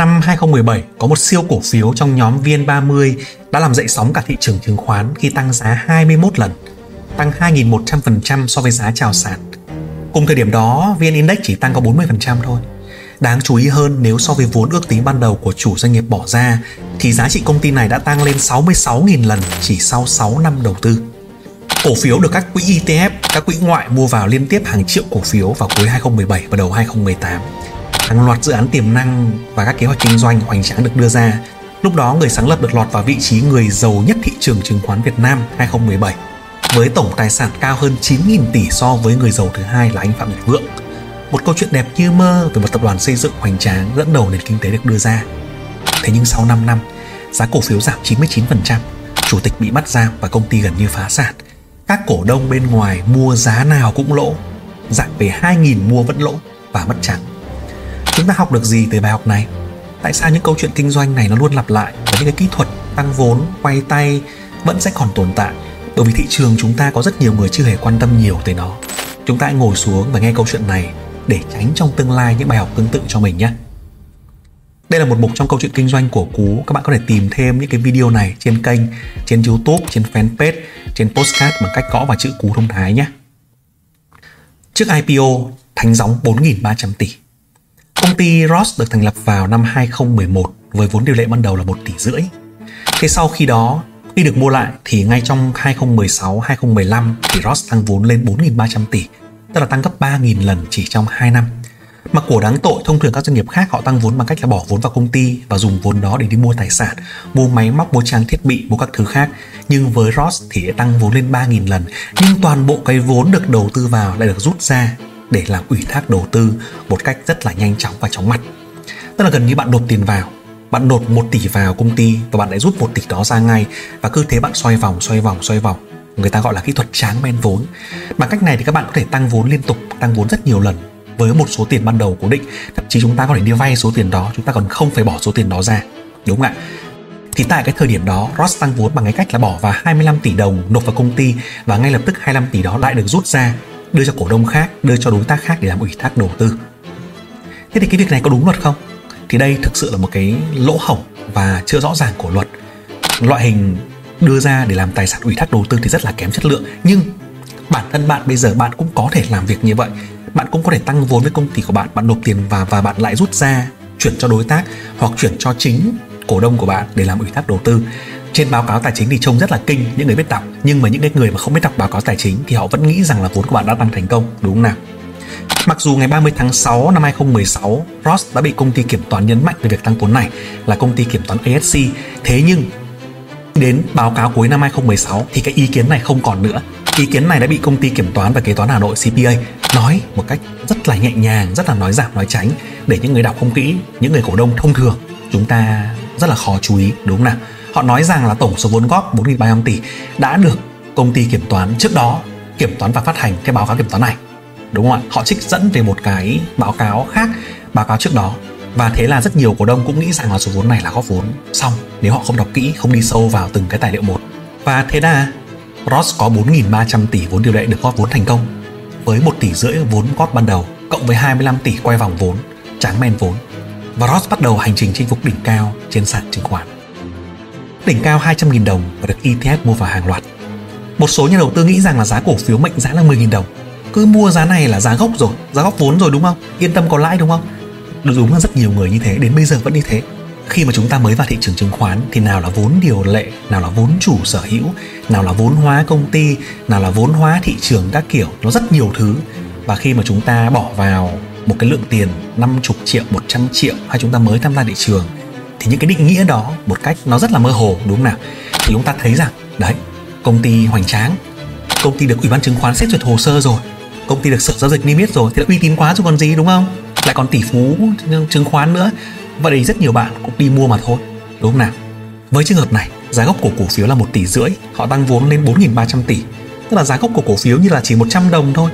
Năm 2017 có một siêu cổ phiếu trong nhóm VN30 đã làm dậy sóng cả thị trường chứng khoán khi tăng giá 21 lần, tăng 2.100% so với giá chào sàn. Cùng thời điểm đó, VN Index chỉ tăng có 40% thôi. Đáng chú ý hơn nếu so với vốn ước tính ban đầu của chủ doanh nghiệp bỏ ra thì giá trị công ty này đã tăng lên 66.000 lần chỉ sau 6 năm đầu tư. Cổ phiếu được các quỹ ETF, các quỹ ngoại mua vào liên tiếp hàng triệu cổ phiếu vào cuối 2017 và đầu 2018. Hàng loạt dự án tiềm năng và các kế hoạch kinh doanh hoành tráng được đưa ra. Lúc đó người sáng lập được lọt vào vị trí người giàu nhất thị trường chứng khoán Việt Nam 2017 với tổng tài sản cao hơn 9.000 tỷ so với người giàu thứ hai là anh Phạm Nhật Vượng. Một câu chuyện đẹp như mơ về một tập đoàn xây dựng hoành tráng dẫn đầu nền kinh tế được đưa ra. Thế nhưng sau 5 năm, giá cổ phiếu giảm 99%, chủ tịch bị bắt giam và công ty gần như phá sản. Các cổ đông bên ngoài mua giá nào cũng lỗ, giảm về 2.000 mua vẫn lỗ và mất trắng. Chúng ta học được gì từ bài học này? Tại sao những câu chuyện kinh doanh này nó luôn lặp lại và những cái kỹ thuật tăng vốn, quay tay vẫn sẽ còn tồn tại bởi vì thị trường chúng ta có rất nhiều người chưa hề quan tâm nhiều tới nó. Chúng ta hãy ngồi xuống và nghe câu chuyện này để tránh trong tương lai những bài học tương tự cho mình nhé. Đây là một mục trong câu chuyện kinh doanh của Cú. Các bạn có thể tìm thêm những cái video này trên kênh, trên YouTube, trên fanpage, trên postcard bằng cách gõ vào chữ Cú thông thái nhé. Trước IPO, thánh gióng 4.300 tỷ. Công ty Ross được thành lập vào năm 2011 với vốn điều lệ ban đầu là 1 tỷ rưỡi. Thế sau khi đó, khi được mua lại thì ngay trong 2016-2015 thì Ross tăng vốn lên 4.300 tỷ, tức là tăng gấp 3.000 lần chỉ trong 2 năm. Mà của đáng tội thông thường các doanh nghiệp khác họ tăng vốn bằng cách là bỏ vốn vào công ty và dùng vốn đó để đi mua tài sản, mua máy móc, mua trang thiết bị, mua các thứ khác. Nhưng với Ross thì tăng vốn lên 3.000 lần, nhưng toàn bộ cái vốn được đầu tư vào lại được rút ra để làm ủy thác đầu tư một cách rất là nhanh chóng và chóng mặt. Tức là gần như bạn nộp tiền vào, bạn nộp 1 tỷ vào công ty và bạn lại rút 1 tỷ đó ra ngay và cứ thế bạn xoay vòng, xoay vòng, xoay vòng. Người ta gọi là kỹ thuật tráng men vốn. Bằng cách này thì các bạn có thể tăng vốn liên tục, tăng vốn rất nhiều lần với một số tiền ban đầu cố định thậm chí chúng ta có thể đi vay số tiền đó chúng ta còn không phải bỏ số tiền đó ra đúng không ạ thì tại cái thời điểm đó Ross tăng vốn bằng cái cách là bỏ vào 25 tỷ đồng nộp vào công ty và ngay lập tức 25 tỷ đó lại được rút ra đưa cho cổ đông khác, đưa cho đối tác khác để làm ủy thác đầu tư. Thế thì cái việc này có đúng luật không? Thì đây thực sự là một cái lỗ hổng và chưa rõ ràng của luật. Loại hình đưa ra để làm tài sản ủy thác đầu tư thì rất là kém chất lượng. Nhưng bản thân bạn bây giờ bạn cũng có thể làm việc như vậy. Bạn cũng có thể tăng vốn với công ty của bạn bạn nộp tiền và và bạn lại rút ra, chuyển cho đối tác hoặc chuyển cho chính cổ đông của bạn để làm ủy thác đầu tư trên báo cáo tài chính thì trông rất là kinh những người biết đọc nhưng mà những cái người mà không biết đọc báo cáo tài chính thì họ vẫn nghĩ rằng là vốn của bạn đã tăng thành công đúng không nào Mặc dù ngày 30 tháng 6 năm 2016, Ross đã bị công ty kiểm toán nhấn mạnh về việc tăng vốn này là công ty kiểm toán ASC, thế nhưng đến báo cáo cuối năm 2016 thì cái ý kiến này không còn nữa. Ý kiến này đã bị công ty kiểm toán và kế toán Hà Nội CPA nói một cách rất là nhẹ nhàng, rất là nói giảm nói tránh để những người đọc không kỹ, những người cổ đông thông thường chúng ta rất là khó chú ý đúng không nào? Họ nói rằng là tổng số vốn góp 4.300 tỷ đã được công ty kiểm toán trước đó kiểm toán và phát hành cái báo cáo kiểm toán này. Đúng không ạ? Họ trích dẫn về một cái báo cáo khác, báo cáo trước đó. Và thế là rất nhiều cổ đông cũng nghĩ rằng là số vốn này là góp vốn xong. Nếu họ không đọc kỹ, không đi sâu vào từng cái tài liệu một. Và thế là Ross có 4.300 tỷ vốn điều lệ được góp vốn thành công. Với 1 tỷ rưỡi vốn góp ban đầu, cộng với 25 tỷ quay vòng vốn, tráng men vốn. Và Ross bắt đầu hành trình chinh phục đỉnh cao trên sàn chứng khoán đỉnh cao 200.000 đồng và được ETF mua vào hàng loạt. Một số nhà đầu tư nghĩ rằng là giá cổ phiếu mệnh giá là 10.000 đồng. Cứ mua giá này là giá gốc rồi, giá gốc vốn rồi đúng không? Yên tâm có lãi đúng không? Đúng là rất nhiều người như thế, đến bây giờ vẫn như thế. Khi mà chúng ta mới vào thị trường chứng khoán thì nào là vốn điều lệ, nào là vốn chủ sở hữu, nào là vốn hóa công ty, nào là vốn hóa thị trường các kiểu, nó rất nhiều thứ. Và khi mà chúng ta bỏ vào một cái lượng tiền 50 triệu 100 triệu hay chúng ta mới tham gia thị trường thì những cái định nghĩa đó một cách nó rất là mơ hồ, đúng không nào? Thì chúng ta thấy rằng, đấy, công ty hoành tráng, công ty được ủy ban chứng khoán xét duyệt hồ sơ rồi, công ty được sở giao dịch niêm yết rồi, thì đã uy tín quá chứ còn gì, đúng không? Lại còn tỷ phú chứng khoán nữa. Và đấy rất nhiều bạn cũng đi mua mà thôi, đúng không nào? Với trường hợp này, giá gốc của cổ phiếu là một tỷ rưỡi, họ tăng vốn lên 4.300 tỷ. Tức là giá gốc của cổ phiếu như là chỉ 100 đồng thôi.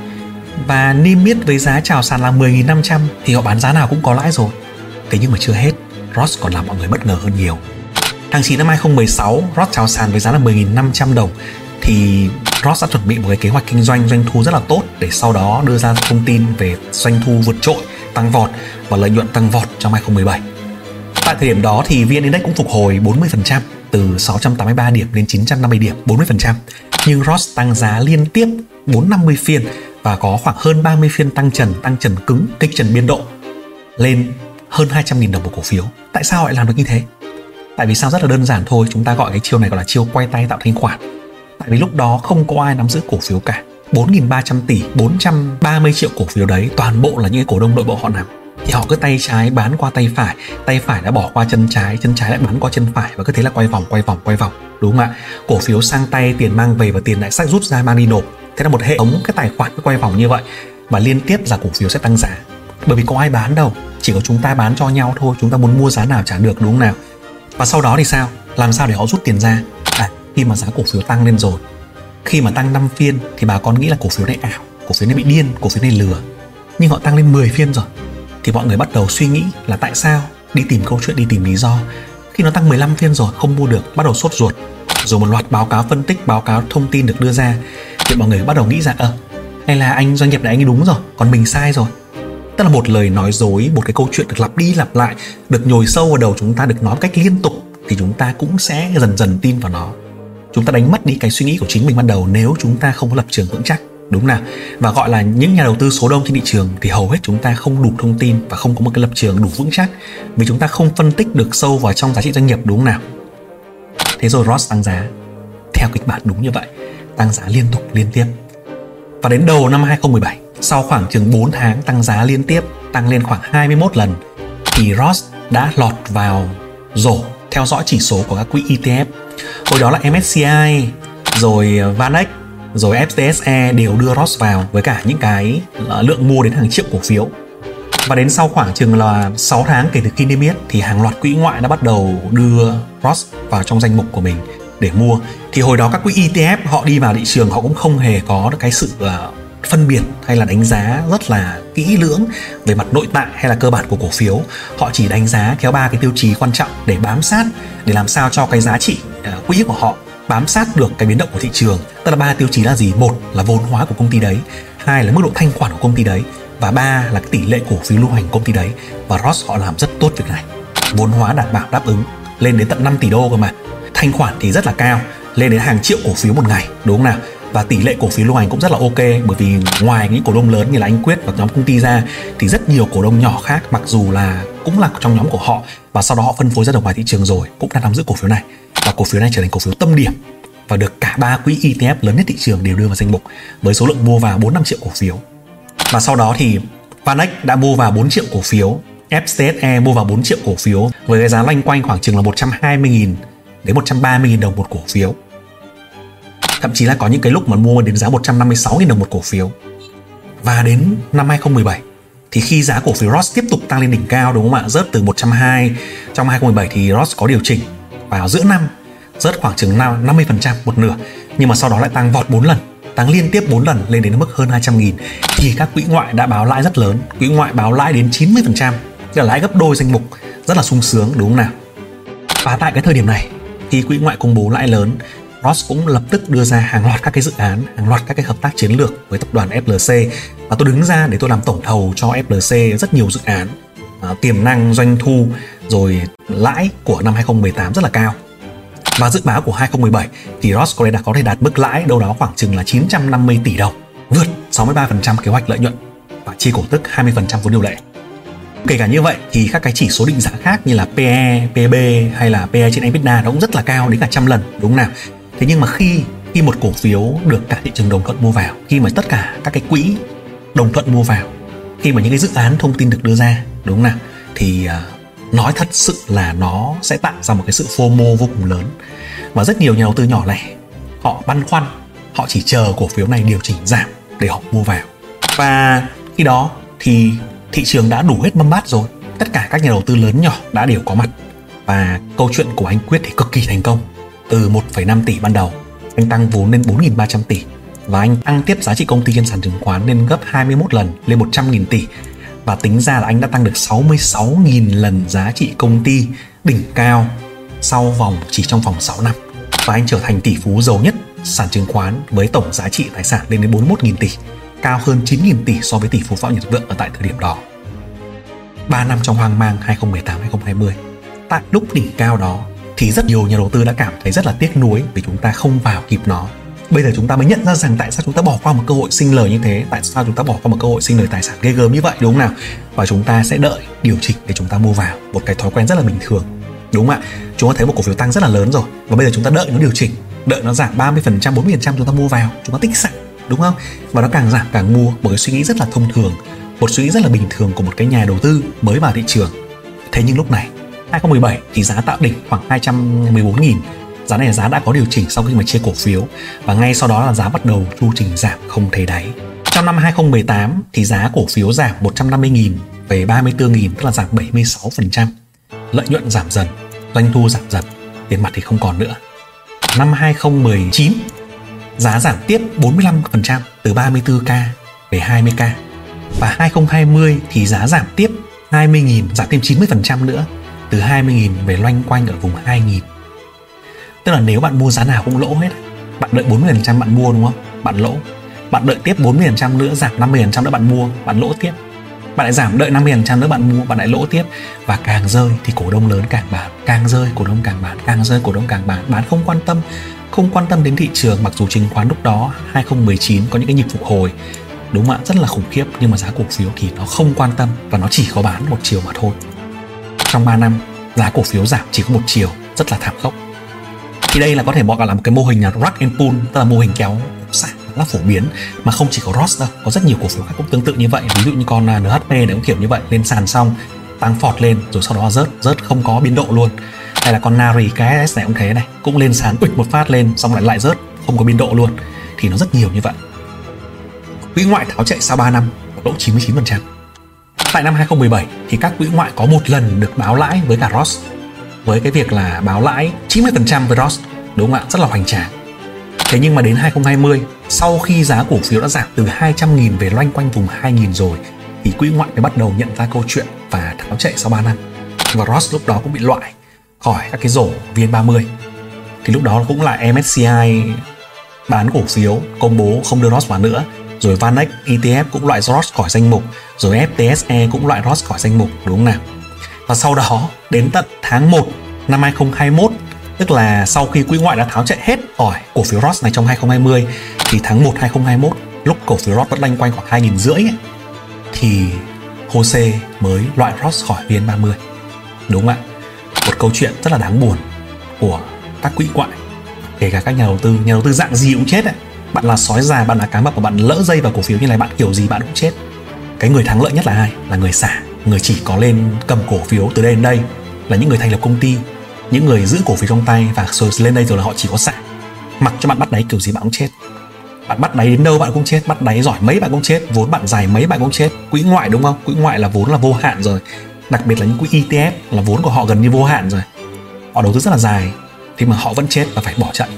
Và niêm yết với giá chào sàn là 10.500 thì họ bán giá nào cũng có lãi rồi. Thế nhưng mà chưa hết. Ross còn làm mọi người bất ngờ hơn nhiều tháng 9 năm 2016 Ross chào sàn với giá là 10.500 đồng thì Ross đã chuẩn bị một cái kế hoạch kinh doanh doanh thu rất là tốt để sau đó đưa ra thông tin về doanh thu vượt trội, tăng vọt và lợi nhuận tăng vọt trong 2017. Tại thời điểm đó thì VN Index cũng phục hồi 40% từ 683 điểm lên 950 điểm, 40%. Nhưng Ross tăng giá liên tiếp 450 phiên và có khoảng hơn 30 phiên tăng trần, tăng trần cứng, kích trần biên độ lên hơn 200.000 đồng một cổ phiếu. Tại sao lại làm được như thế? Tại vì sao rất là đơn giản thôi, chúng ta gọi cái chiêu này gọi là chiêu quay tay tạo thanh khoản. Tại vì lúc đó không có ai nắm giữ cổ phiếu cả. 4.300 tỷ, 430 triệu cổ phiếu đấy toàn bộ là những cái cổ đông nội bộ họ nắm thì họ cứ tay trái bán qua tay phải tay phải đã bỏ qua chân trái chân trái lại bán qua chân phải và cứ thế là quay vòng quay vòng quay vòng đúng không ạ cổ phiếu sang tay tiền mang về và tiền lại sách rút ra mang đi nộp thế là một hệ thống cái tài khoản cứ quay vòng như vậy và liên tiếp là cổ phiếu sẽ tăng giá bởi vì có ai bán đâu, chỉ có chúng ta bán cho nhau thôi, chúng ta muốn mua giá nào trả được, đúng không nào? Và sau đó thì sao? Làm sao để họ rút tiền ra? À khi mà giá cổ phiếu tăng lên rồi, khi mà tăng 5 phiên thì bà con nghĩ là cổ phiếu này ảo, cổ phiếu này bị điên, cổ phiếu này lừa. Nhưng họ tăng lên 10 phiên rồi, thì mọi người bắt đầu suy nghĩ là tại sao đi tìm câu chuyện, đi tìm lý do. Khi nó tăng 15 phiên rồi, không mua được, bắt đầu sốt ruột. Rồi một loạt báo cáo phân tích, báo cáo thông tin được đưa ra, thì mọi người bắt đầu nghĩ rằng ơ ờ, hay là anh doanh nghiệp này anh ấy đúng rồi, còn mình sai rồi tức là một lời nói dối, một cái câu chuyện được lặp đi lặp lại, được nhồi sâu vào đầu chúng ta, được nói một cách liên tục, thì chúng ta cũng sẽ dần dần tin vào nó. Chúng ta đánh mất đi cái suy nghĩ của chính mình ban đầu nếu chúng ta không có lập trường vững chắc, đúng nào? Và gọi là những nhà đầu tư số đông trên thị trường thì hầu hết chúng ta không đủ thông tin và không có một cái lập trường đủ vững chắc, vì chúng ta không phân tích được sâu vào trong giá trị doanh nghiệp, đúng nào? Thế rồi Ross tăng giá. Theo kịch bản đúng như vậy, tăng giá liên tục, liên tiếp. Và đến đầu năm 2017 sau khoảng chừng 4 tháng tăng giá liên tiếp tăng lên khoảng 21 lần thì Ross đã lọt vào rổ theo dõi chỉ số của các quỹ ETF hồi đó là MSCI rồi ờ, VanEck rồi FTSE đều đưa Ross vào với cả những cái ờ, lượng mua đến hàng triệu cổ phiếu. Và đến sau khoảng chừng là 6 tháng kể từ khi niêm yết thì hàng loạt quỹ ngoại đã bắt đầu đưa Ross vào trong danh mục của mình để mua. Thì hồi đó các quỹ ETF họ đi vào thị trường họ cũng không hề có được cái sự uh, phân biệt hay là đánh giá rất là kỹ lưỡng về mặt nội tại hay là cơ bản của cổ phiếu. Họ chỉ đánh giá theo ba cái tiêu chí quan trọng để bám sát, để làm sao cho cái giá trị à, quỹ của họ bám sát được cái biến động của thị trường. Tức là ba tiêu chí là gì? Một là vốn hóa của công ty đấy, hai là mức độ thanh khoản của công ty đấy, và ba là cái tỷ lệ cổ phiếu lưu hành công ty đấy. Và Ross họ làm rất tốt việc này. Vốn hóa đảm bảo đáp ứng lên đến tận 5 tỷ đô cơ mà. Thanh khoản thì rất là cao, lên đến hàng triệu cổ phiếu một ngày, đúng không nào? Và tỷ lệ cổ phiếu lưu hành cũng rất là ok bởi vì ngoài những cổ đông lớn như là anh Quyết và nhóm công ty ra thì rất nhiều cổ đông nhỏ khác mặc dù là cũng là trong nhóm của họ và sau đó họ phân phối ra được ngoài thị trường rồi cũng đang nắm giữ cổ phiếu này và cổ phiếu này trở thành cổ phiếu tâm điểm và được cả ba quỹ ETF lớn nhất thị trường đều đưa vào danh mục với số lượng mua vào 4 5 triệu cổ phiếu. Và sau đó thì Vanex đã mua vào 4 triệu cổ phiếu, FCSE mua vào 4 triệu cổ phiếu với cái giá loanh quanh khoảng chừng là 120.000 đến 130.000 đồng một cổ phiếu. Thậm chí là có những cái lúc mà mua đến giá 156.000 đồng một cổ phiếu. Và đến năm 2017 thì khi giá cổ phiếu Ross tiếp tục tăng lên đỉnh cao, đúng không ạ? Rớt từ 120 trong 2017 thì Ross có điều chỉnh. Vào giữa năm, rớt khoảng chừng 50% một nửa. Nhưng mà sau đó lại tăng vọt 4 lần, tăng liên tiếp 4 lần, lên đến mức hơn 200 nghìn. Thì các quỹ ngoại đã báo lãi rất lớn. Quỹ ngoại báo lãi đến 90% tức là lãi gấp đôi danh mục, rất là sung sướng, đúng không nào? Và tại cái thời điểm này, khi quỹ ngoại công bố lãi lớn Ross cũng lập tức đưa ra hàng loạt các cái dự án, hàng loạt các cái hợp tác chiến lược với tập đoàn FLC và tôi đứng ra để tôi làm tổng thầu cho FLC rất nhiều dự án à, tiềm năng doanh thu rồi lãi của năm 2018 rất là cao và dự báo của 2017 thì Ross có lẽ đã có thể đạt mức lãi đâu đó khoảng chừng là 950 tỷ đồng, vượt 63% kế hoạch lợi nhuận và chi cổ tức 20% vốn điều lệ. Kể cả như vậy thì các cái chỉ số định giá khác như là PE, PB hay là PE trên EBITDA nó cũng rất là cao đến cả trăm lần đúng không nào? Thế nhưng mà khi khi một cổ phiếu được cả thị trường đồng thuận mua vào, khi mà tất cả các cái quỹ đồng thuận mua vào, khi mà những cái dự án thông tin được đưa ra đúng không nào? Thì à, nói thật sự là nó sẽ tạo ra một cái sự FOMO vô cùng lớn. Và rất nhiều nhà đầu tư nhỏ lẻ họ băn khoăn họ chỉ chờ cổ phiếu này điều chỉnh giảm để họ mua vào. Và khi đó thì thị trường đã đủ hết mâm bát rồi tất cả các nhà đầu tư lớn nhỏ đã đều có mặt. Và câu chuyện của anh Quyết thì cực kỳ thành công từ 1,5 tỷ ban đầu. Anh tăng vốn lên 4.300 tỷ và anh tăng tiếp giá trị công ty trên sàn chứng khoán lên gấp 21 lần lên 100.000 tỷ. Và tính ra là anh đã tăng được 66.000 lần giá trị công ty đỉnh cao sau vòng chỉ trong vòng 6 năm. Và anh trở thành tỷ phú giàu nhất sàn chứng khoán với tổng giá trị tài sản lên đến 41.000 tỷ, cao hơn 9.000 tỷ so với tỷ phú Phạm Nhật Vượng ở tại thời điểm đó. 3 năm trong hoang mang 2018-2020 tại lúc đỉnh cao đó thì rất nhiều nhà đầu tư đã cảm thấy rất là tiếc nuối vì chúng ta không vào kịp nó. Bây giờ chúng ta mới nhận ra rằng tại sao chúng ta bỏ qua một cơ hội sinh lời như thế, tại sao chúng ta bỏ qua một cơ hội sinh lời tài sản ghê gớm như vậy, đúng không nào? Và chúng ta sẽ đợi điều chỉnh để chúng ta mua vào một cái thói quen rất là bình thường, đúng không ạ? Chúng ta thấy một cổ phiếu tăng rất là lớn rồi, và bây giờ chúng ta đợi nó điều chỉnh, đợi nó giảm 30% 40% chúng ta mua vào, chúng ta tích sẵn đúng không? Và nó càng giảm càng mua, một cái suy nghĩ rất là thông thường, một suy nghĩ rất là bình thường của một cái nhà đầu tư mới vào thị trường. Thế nhưng lúc này 2017 thì giá tạo đỉnh khoảng 214.000 giá này là giá đã có điều chỉnh sau khi mà chia cổ phiếu. Và ngay sau đó là giá bắt đầu chu trình giảm không thấy đáy. Trong năm 2018 thì giá cổ phiếu giảm 150.000 về 34.000 tức là giảm 76% lợi nhuận giảm dần, doanh thu giảm dần, tiền mặt thì không còn nữa. Năm 2019 giá giảm tiếp 45% từ 34k về 20k và 2020 thì giá giảm tiếp 20.000 giảm thêm 90% nữa từ 20.000 về loanh quanh ở vùng 2.000 tức là nếu bạn mua giá nào cũng lỗ hết. Bạn đợi 40% bạn mua, đúng không? Bạn lỗ. Bạn đợi tiếp 40% nữa, giảm 50% nữa bạn mua, bạn lỗ tiếp. Bạn lại giảm đợi 50% nữa bạn mua, bạn lại lỗ tiếp. Và càng rơi thì cổ đông lớn càng bán. Càng rơi, cổ đông càng bán. Càng rơi, cổ đông càng bán. Bán không quan tâm, không quan tâm đến thị trường, mặc dù chứng khoán lúc đó 2019 có những cái nhịp phục hồi, đúng không ạ? Rất là khủng khiếp, nhưng mà giá cổ phiếu thì nó không quan tâm và nó chỉ có bán một chiều mà thôi trong 3 năm, giá cổ phiếu giảm chỉ có một chiều, rất là thảm khốc. Thì đây là có thể gọi là một cái mô hình là rock and pull tức là mô hình kéo xả rất là phổ biến, mà không chỉ có Ross đâu, có rất nhiều cổ phiếu khác cũng tương tự như vậy. Ví dụ như con à, NHP này cũng kiểu như vậy, lên sàn xong, tăng phọt lên, rồi sau đó rớt rớt không có biên độ luôn. Hay là con Nari KS này cũng thế này, cũng lên sàn bịch một phát lên, xong lại lại rớt, không có biên độ luôn. Thì nó rất nhiều như vậy. Quỹ ngoại tháo chạy sau 3 năm lỗ 99% tại năm 2017 thì các quỹ ngoại có một lần được báo lãi với cả Ross. Với cái việc là báo lãi 90% với Ross, đúng không ạ? Rất là hoành tráng. Thế nhưng mà đến 2020 sau khi giá cổ phiếu đã giảm từ 200.000 về loanh quanh vùng 2.000 rồi, thì quỹ ngoại mới bắt đầu nhận ra câu chuyện và tháo chạy sau 3 năm. Và Ross lúc đó cũng bị loại khỏi các cái rổ VN30 thì lúc đó cũng là MSCI bán cổ phiếu, công bố không đưa Ross vào nữa rồi VanEck ETF cũng loại Ross khỏi danh mục rồi FTSE cũng loại Ross khỏi danh mục đúng không nào? Và sau đó đến tận tháng 1 năm 2021 tức là sau khi quỹ ngoại đã tháo chạy hết khỏi cổ phiếu Ross này trong 2020 thì tháng 1 2021 lúc cổ phiếu Ross vẫn lanh quanh khoảng 2.000 rưỡi ấy, thì Jose mới loại Ross khỏi VN30 đúng không ạ? Một câu chuyện rất là đáng buồn của các quỹ ngoại kể cả các nhà đầu tư. Nhà đầu tư dạng gì cũng chết ấy bạn là sói già, bạn là cá mập và bạn lỡ dây vào cổ phiếu như này, bạn kiểu gì bạn cũng chết. Cái người thắng lợi nhất là ai? Là người xả, người chỉ có lên cầm cổ phiếu từ đây đến đây, là những người thành lập công ty, những người giữ cổ phiếu trong tay và rồi lên đây rồi là họ chỉ có xả. Mặc cho bạn bắt đáy, kiểu gì bạn cũng chết. Bạn bắt đáy đến đâu bạn cũng chết, bắt đáy giỏi mấy bạn cũng chết, vốn bạn dài mấy bạn cũng chết. Quỹ ngoại đúng không? Quỹ ngoại là vốn là vô hạn rồi. Đặc biệt là những quỹ ETF là vốn của họ gần như vô hạn rồi. Họ đầu tư rất là dài thì mà họ vẫn chết và phải bỏ chạy.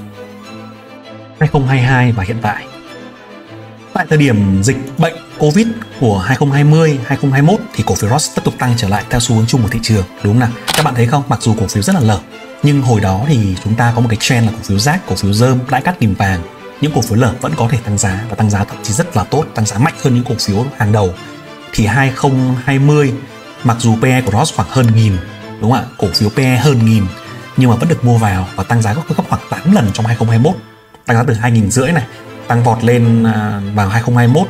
2022 và hiện tại tại thời điểm dịch bệnh Covid của 2020, 2021 thì cổ phiếu Ross tiếp tục tăng trở lại theo xu hướng chung của thị trường, đúng không nào? Các bạn thấy không? Mặc dù cổ phiếu rất là lở, nhưng hồi đó thì chúng ta có một cái trend là cổ phiếu rác, cổ phiếu dơm, lãi cắt tìm vàng. Những cổ phiếu lở vẫn có thể tăng giá và tăng giá thậm chí rất là tốt, tăng giá mạnh hơn những cổ phiếu hàng đầu. Thì 2020 mặc dù PE của Ross khoảng hơn nghìn, đúng không ạ? Cổ phiếu PE hơn nghìn nhưng mà vẫn được mua vào và tăng giá gấp khoảng 8 lần trong 2021 tăng giá từ 2.000 rưỡi này, tăng vọt lên à, vào 2021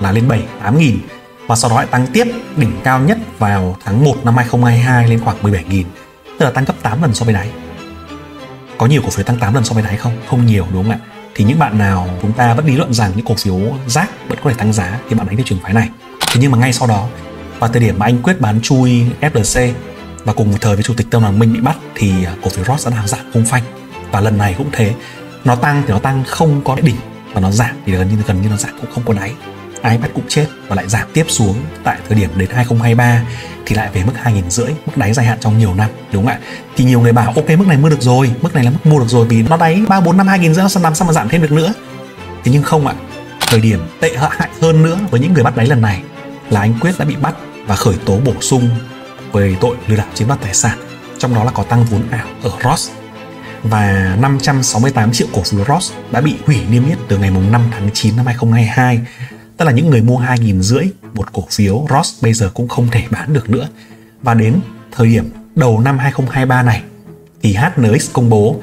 là lên 7 8 nghìn. Và sau đó lại tăng tiếp, đỉnh cao nhất vào tháng 1 năm 2022 lên khoảng 17 nghìn, tức là tăng gấp 8 lần so với đáy. Có nhiều cổ phiếu tăng 8 lần so với đáy không? Không nhiều, đúng không ạ? Thì những bạn nào chúng ta vẫn lý luận rằng những cổ phiếu rác vẫn có thể tăng giá thì bạn đánh theo trường phái này. Thế nhưng mà ngay sau đó, vào thời điểm mà anh quyết bán chui FLC và cùng một thời với chủ tịch Tân Hoàng Minh bị bắt thì à, cổ phiếu Ross đã hàng giảm không phanh. Và lần này cũng thế nó tăng thì nó tăng, không có đỉnh và nó giảm thì gần như gần như nó giảm cũng không có đáy. iPad cũng chết và lại giảm tiếp xuống tại thời điểm đến 2023 thì lại về mức hai nghìn rưỡi, mức đáy dài hạn trong nhiều năm, đúng không ạ? Thì nhiều người bảo, ok, mức này mua được rồi, mức này là mức mua được rồi vì nó đáy ba bốn năm hai nghìn rưỡi nó làm sao mà giảm thêm được nữa? Thế nhưng không ạ, thời điểm tệ hại hơn nữa với những người bắt đáy lần này là anh Quyết đã bị bắt và khởi tố bổ sung về tội lừa đảo chiếm đoạt tài sản, trong đó là có tăng vốn ảo ở Ross và 568 triệu cổ phiếu Ross đã bị hủy niêm yết từ ngày 5 tháng 9 năm 2022. Tức là những người mua 2.000 rưỡi một cổ phiếu Ross bây giờ cũng không thể bán được nữa. Và đến thời điểm đầu năm 2023 này thì HNX công bố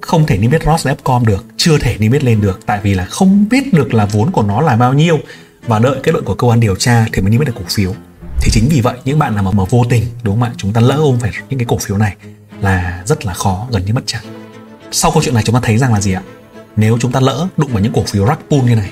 không thể niêm yết Ross Upcom được, chưa thể niêm yết lên được tại vì là không biết được là vốn của nó là bao nhiêu và đợi kết luận của cơ quan điều tra thì mới niêm yết được cổ phiếu. Thì chính vì vậy những bạn nào mà, mà vô tình đúng không ạ, chúng ta lỡ ôm phải những cái cổ phiếu này là rất là khó, gần như mất trắng. Sau câu chuyện này chúng ta thấy rằng là gì ạ? Nếu chúng ta lỡ đụng vào những cổ phiếu rug pull như này,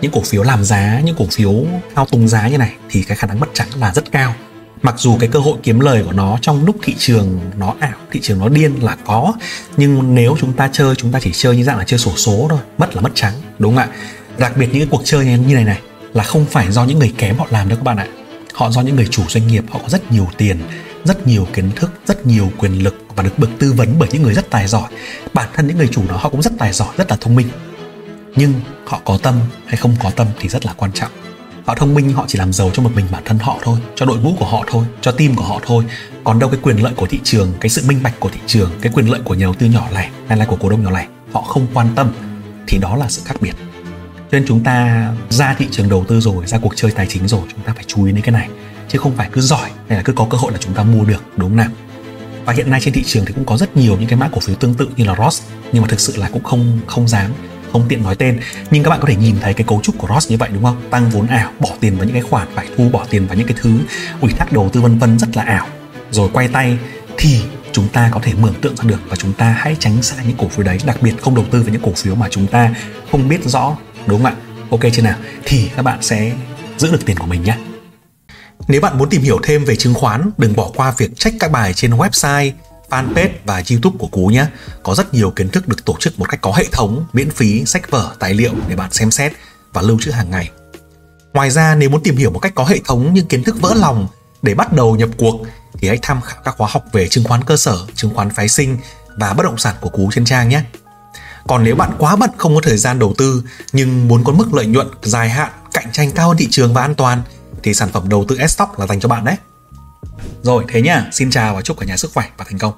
những cổ phiếu làm giá, những cổ phiếu thao túng giá như này thì cái khả năng mất trắng là rất cao mặc dù cái cơ hội kiếm lời của nó trong lúc thị trường nó ảo thị trường nó điên là có nhưng nếu chúng ta chơi chúng ta chỉ chơi như dạng là chơi sổ số thôi mất là mất trắng đúng không ạ đặc biệt những cái cuộc chơi như này này là không phải do những người kém họ làm đâu các bạn ạ họ do những người chủ doanh nghiệp họ có rất nhiều tiền rất nhiều kiến thức, rất nhiều quyền lực và được bực tư vấn bởi những người rất tài giỏi. Bản thân những người chủ đó họ cũng rất tài giỏi, rất là thông minh. Nhưng họ có tâm hay không có tâm thì rất là quan trọng. Họ thông minh, họ chỉ làm giàu cho một mình bản thân họ thôi, cho đội ngũ của họ thôi, cho team của họ thôi. Còn đâu cái quyền lợi của thị trường, cái sự minh bạch của thị trường, cái quyền lợi của nhà đầu tư nhỏ lẻ, hay là của cổ đông nhỏ lẻ, họ không quan tâm thì đó là sự khác biệt. Cho nên chúng ta ra thị trường đầu tư rồi, ra cuộc chơi tài chính rồi, chúng ta phải chú ý đến cái này chứ không phải cứ giỏi hay là cứ có cơ hội là chúng ta mua được, đúng không nào? Và hiện nay trên thị trường thì cũng có rất nhiều những cái mã cổ phiếu tương tự như là Ross, nhưng mà thực sự là cũng không không dám, không tiện nói tên. Nhưng các bạn có thể nhìn thấy cái cấu trúc của Ross như vậy, đúng không? Tăng vốn ảo, bỏ tiền vào những cái khoản phải thu, bỏ tiền vào những cái thứ ủy thác đầu tư vân vân rất là ảo. Rồi quay tay thì chúng ta có thể mường tượng ra được và chúng ta hãy tránh xa những cổ phiếu đấy, đặc biệt không đầu tư vào những cổ phiếu mà chúng ta không biết rõ, đúng không ạ? Ok chưa nào? Thì các bạn sẽ giữ được tiền của mình nhé nếu bạn muốn tìm hiểu thêm về chứng khoán đừng bỏ qua việc check các bài trên website fanpage và YouTube của Cú nhé. Có rất nhiều kiến thức được tổ chức một cách có hệ thống, miễn phí, sách vở, tài liệu để bạn xem xét và lưu trữ hàng ngày. Ngoài ra nếu muốn tìm hiểu một cách có hệ thống những kiến thức vỡ lòng để bắt đầu nhập cuộc thì hãy tham khảo các khóa học về chứng khoán cơ sở, chứng khoán phái sinh và bất động sản của Cú trên trang nhé. Còn nếu bạn quá bận không có thời gian đầu tư nhưng muốn có mức lợi nhuận dài hạn, cạnh tranh cao hơn thị trường và an toàn thì sản phẩm đầu tư S-Stock là dành cho bạn đấy. Rồi thế nhá, xin chào và chúc cả nhà sức khỏe và thành công.